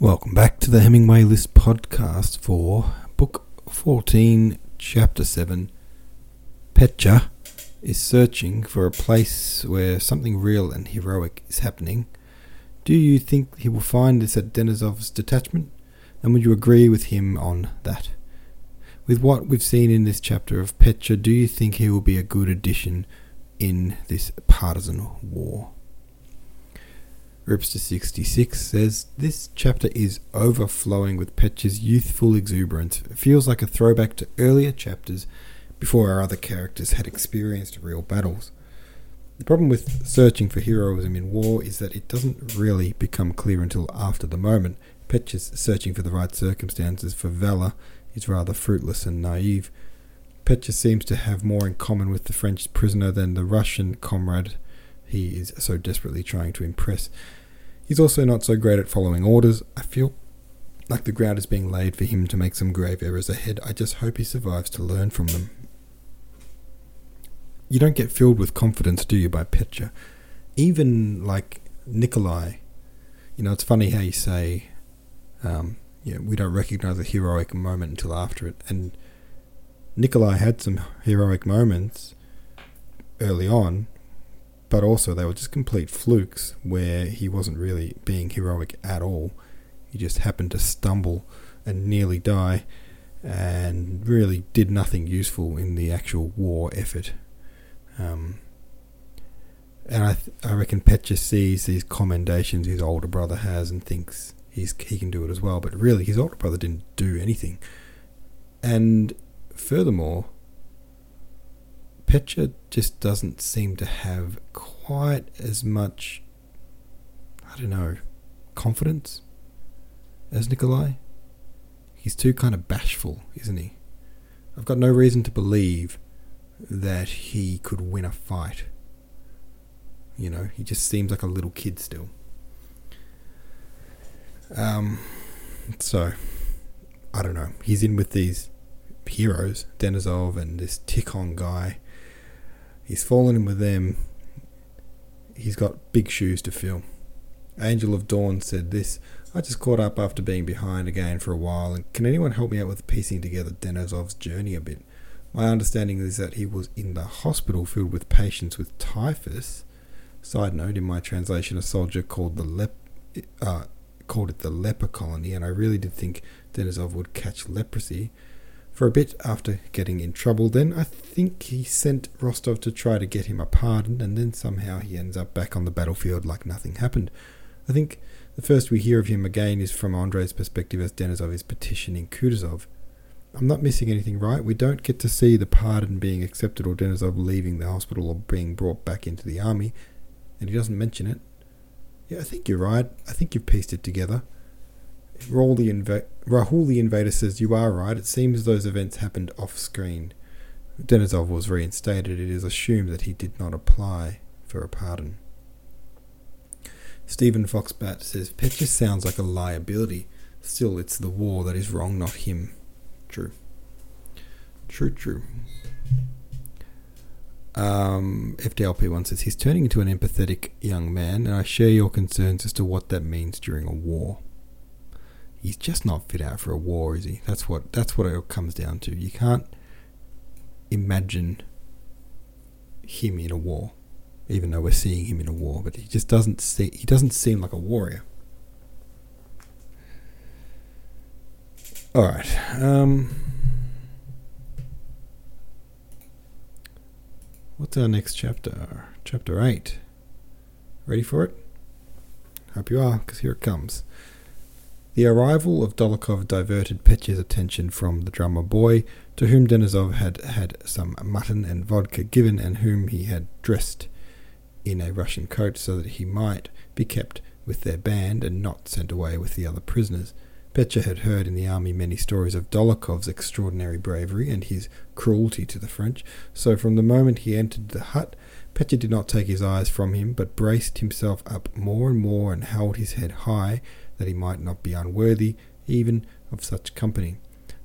Welcome back to the Hemingway List podcast for Book 14, Chapter 7. Petya is searching for a place where something real and heroic is happening. Do you think he will find this at Denisov's detachment? And would you agree with him on that? With what we've seen in this chapter of Petya, do you think he will be a good addition in this partisan war? Ripster66 says, This chapter is overflowing with Petya's youthful exuberance. It feels like a throwback to earlier chapters before our other characters had experienced real battles. The problem with searching for heroism in war is that it doesn't really become clear until after the moment. Petya's searching for the right circumstances for valour is rather fruitless and naive. Petya seems to have more in common with the French prisoner than the Russian comrade he is so desperately trying to impress. He's also not so great at following orders. I feel like the ground is being laid for him to make some grave errors ahead. I just hope he survives to learn from them. You don't get filled with confidence, do you, by Petya? Even like Nikolai, you know, it's funny how you say, um, yeah, we don't recognize a heroic moment until after it. And Nikolai had some heroic moments early on, but also they were just complete flukes where he wasn't really being heroic at all. He just happened to stumble and nearly die and really did nothing useful in the actual war effort. Um, and I, th- I reckon Petya sees these commendations his older brother has and thinks he's, he can do it as well. But really, his older brother didn't do anything. And furthermore, Petya just doesn't seem to have quite as much, I don't know, confidence as Nikolai. He's too kind of bashful, isn't he? I've got no reason to believe that he could win a fight. You know, he just seems like a little kid still. Um, so, I don't know. He's in with these heroes, Denisov and this Tikhon guy He's fallen in with them. He's got big shoes to fill. Angel of Dawn said this I just caught up after being behind again for a while, and can anyone help me out with piecing together Denisov's journey a bit? My understanding is that he was in the hospital filled with patients with typhus. Side note: in my translation, a soldier called the lep, uh, called it the leper colony, and I really did think Denisov would catch leprosy for a bit after getting in trouble. Then I think he sent Rostov to try to get him a pardon, and then somehow he ends up back on the battlefield like nothing happened. I think the first we hear of him again is from Andrei's perspective as Denisov is petitioning Kutuzov. I'm not missing anything, right? We don't get to see the pardon being accepted or Denisov leaving the hospital or being brought back into the army, and he doesn't mention it. Yeah, I think you're right. I think you've pieced it together. Rahul the, Rahul the Invader says, You are right. It seems those events happened off screen. Denisov was reinstated. It is assumed that he did not apply for a pardon. Stephen Foxbat says, Petya sounds like a liability. Still, it's the war that is wrong, not him. True. True, true. Um, FDLP1 says, He's turning into an empathetic young man, and I share your concerns as to what that means during a war he's just not fit out for a war, is he? That's what that's what it comes down to. You can't imagine him in a war, even though we're seeing him in a war. But he just doesn't see. He doesn't seem like a warrior. All right. Um, what's our next chapter? Chapter eight. Ready for it? Hope you are, because here it comes. The arrival of Dolokhov diverted Petya's attention from the drummer boy, to whom Denisov had had some mutton and vodka given, and whom he had dressed in a Russian coat so that he might be kept with their band and not sent away with the other prisoners. Petya had heard in the army many stories of Dolokhov's extraordinary bravery and his cruelty to the French, so from the moment he entered the hut, Petya did not take his eyes from him, but braced himself up more and more and held his head high that he might not be unworthy even of such company.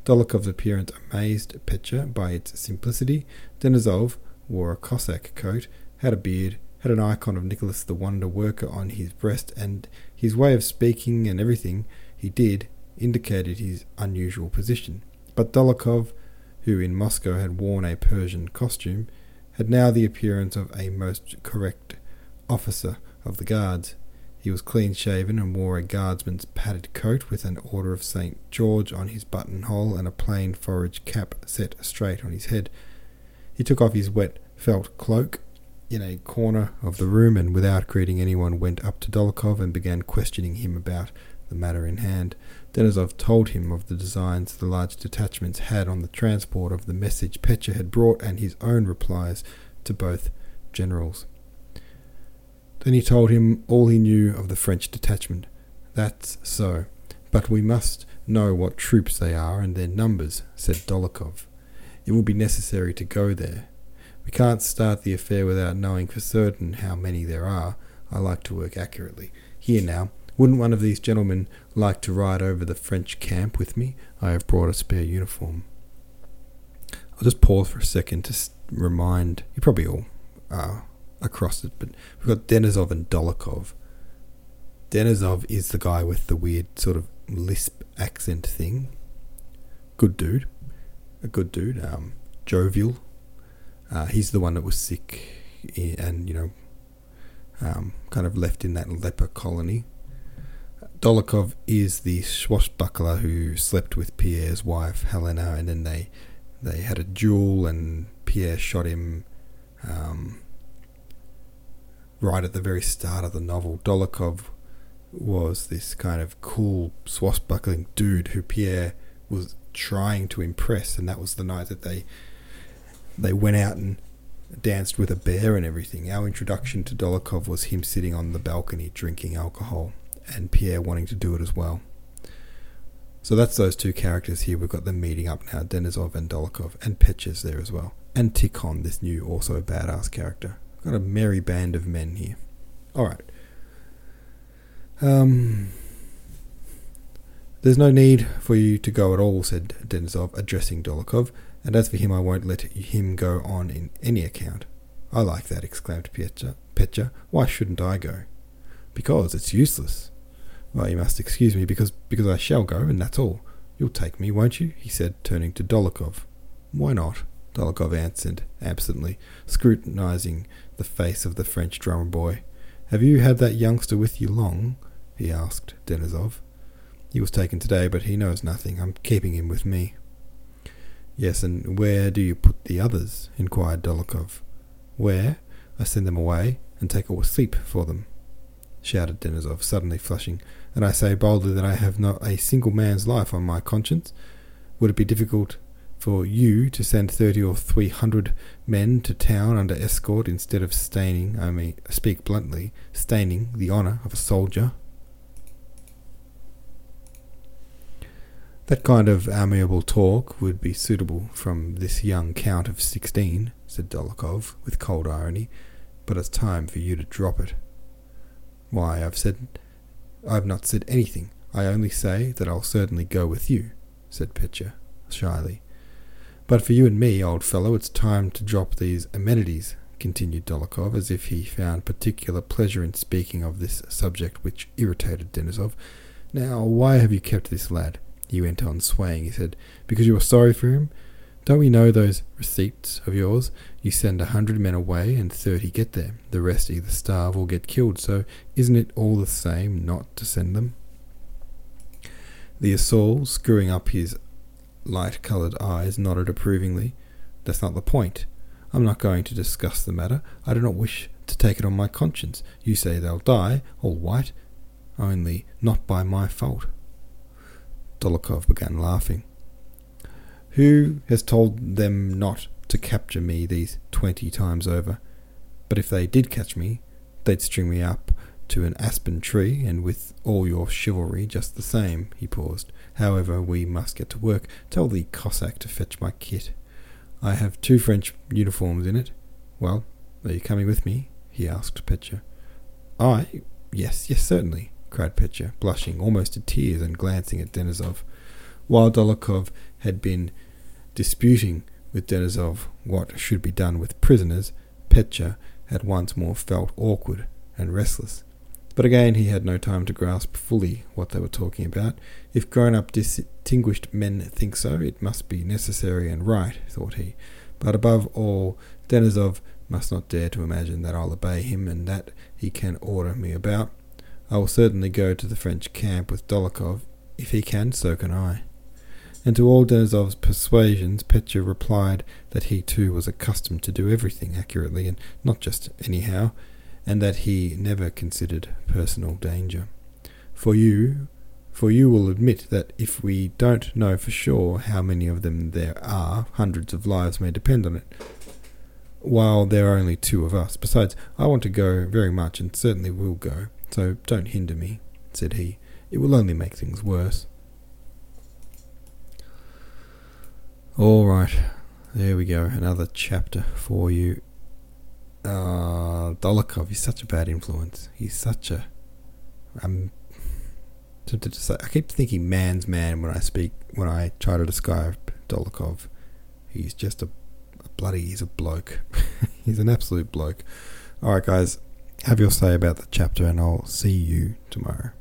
Dolokhov's appearance amazed Petya by its simplicity. Denisov wore a Cossack coat, had a beard, had an icon of Nicholas the Wonder Worker on his breast, and his way of speaking and everything, he did indicated his unusual position. But Dolokhov, who in Moscow had worn a Persian costume, had now the appearance of a most correct officer of the guards. He was clean shaven and wore a guardsman's padded coat with an Order of St. George on his buttonhole and a plain forage cap set straight on his head. He took off his wet felt cloak in a corner of the room and without greeting anyone went up to Dolokhov and began questioning him about the matter in hand. Denisov told him of the designs the large detachments had on the transport of the message Petya had brought and his own replies to both generals. Then he told him all he knew of the French detachment. That's so, but we must know what troops they are and their numbers, said Dolokhov. It will be necessary to go there. We can't start the affair without knowing for certain how many there are. I like to work accurately. Here now, wouldn't one of these gentlemen like to ride over the French camp with me? I have brought a spare uniform. I'll just pause for a second to remind you probably all are across it, but we've got Denisov and Dolokhov. Denisov is the guy with the weird sort of lisp accent thing. Good dude, a good dude. Um, jovial. Uh, he's the one that was sick and you know, um, kind of left in that leper colony. Dolokhov is the swashbuckler who slept with Pierre's wife Helena, and then they they had a duel, and Pierre shot him um, right at the very start of the novel. Dolokhov was this kind of cool swashbuckling dude who Pierre was trying to impress, and that was the night that they they went out and danced with a bear and everything. Our introduction to Dolokhov was him sitting on the balcony drinking alcohol and Pierre wanting to do it as well. So that's those two characters here. We've got them meeting up now Denisov and Dolokhov, and Petya's there as well. And Tikhon, this new, also badass character. Got a merry band of men here. Alright. Um, there's no need for you to go at all, said Denisov, addressing Dolokhov, and as for him, I won't let him go on in any account. I like that, exclaimed Petya. Petya. Why shouldn't I go? Because it's useless. Well, you must excuse me, because because I shall go, and that's all. You'll take me, won't you? he said, turning to Dolokhov. Why not? Dolokhov answered absently, scrutinizing the face of the French drummer boy. Have you had that youngster with you long? he asked Denisov. He was taken today, but he knows nothing. I'm keeping him with me. Yes, and where do you put the others? inquired Dolokhov. Where? I send them away and take a sleep for them shouted Denisov, suddenly flushing, and I say boldly that I have not a single man's life on my conscience. Would it be difficult for you to send thirty or three hundred men to town under escort instead of staining, I may speak bluntly, staining the honour of a soldier? That kind of amiable talk would be suitable from this young count of sixteen, said Dolokhov, with cold irony, but it's time for you to drop it. Why, I've said. I've not said anything. I only say that I'll certainly go with you, said Petya, shyly. But for you and me, old fellow, it's time to drop these amenities, continued Dolokhov, as if he found particular pleasure in speaking of this subject which irritated Denisov. Now, why have you kept this lad? He went on, swaying his head. Because you are sorry for him? Don't we know those receipts of yours? You send a hundred men away and thirty get there. The rest either starve or get killed, so isn't it all the same not to send them? The esaul, screwing up his light coloured eyes, nodded approvingly. That's not the point. I'm not going to discuss the matter. I do not wish to take it on my conscience. You say they'll die, all white, only not by my fault. Dolokhov began laughing. Who has told them not to capture me these twenty times over? But if they did catch me, they'd string me up to an aspen tree, and with all your chivalry just the same. He paused. However, we must get to work. Tell the Cossack to fetch my kit. I have two French uniforms in it. Well, are you coming with me? he asked Petya. I? Yes, yes, certainly, cried Petya, blushing almost to tears and glancing at Denisov. While Dolokhov had been disputing with Denisov what should be done with prisoners, Petya had once more felt awkward and restless. But again, he had no time to grasp fully what they were talking about. If grown up, distinguished men think so, it must be necessary and right, thought he. But above all, Denísov must not dare to imagine that I'll obey him and that he can order me about. I will certainly go to the French camp with Dólokhov. If he can, so can I. And to all Denísov's persuasions, Pétya replied that he too was accustomed to do everything accurately and not just anyhow, and that he never considered personal danger. For you, for you will admit that if we don't know for sure how many of them there are, hundreds of lives may depend on it. While there are only two of us. Besides, I want to go very much and certainly will go, so don't hinder me, said he. It will only make things worse. All right, there we go. Another chapter for you uh, Dólokhov is such a bad influence. He's such a. I'm tempted to say. I keep thinking man's man when I speak, when I try to describe Dólokhov. He's just a, a bloody. He's a bloke. he's an absolute bloke. All right, guys. Have your say about the chapter, and I'll see you tomorrow.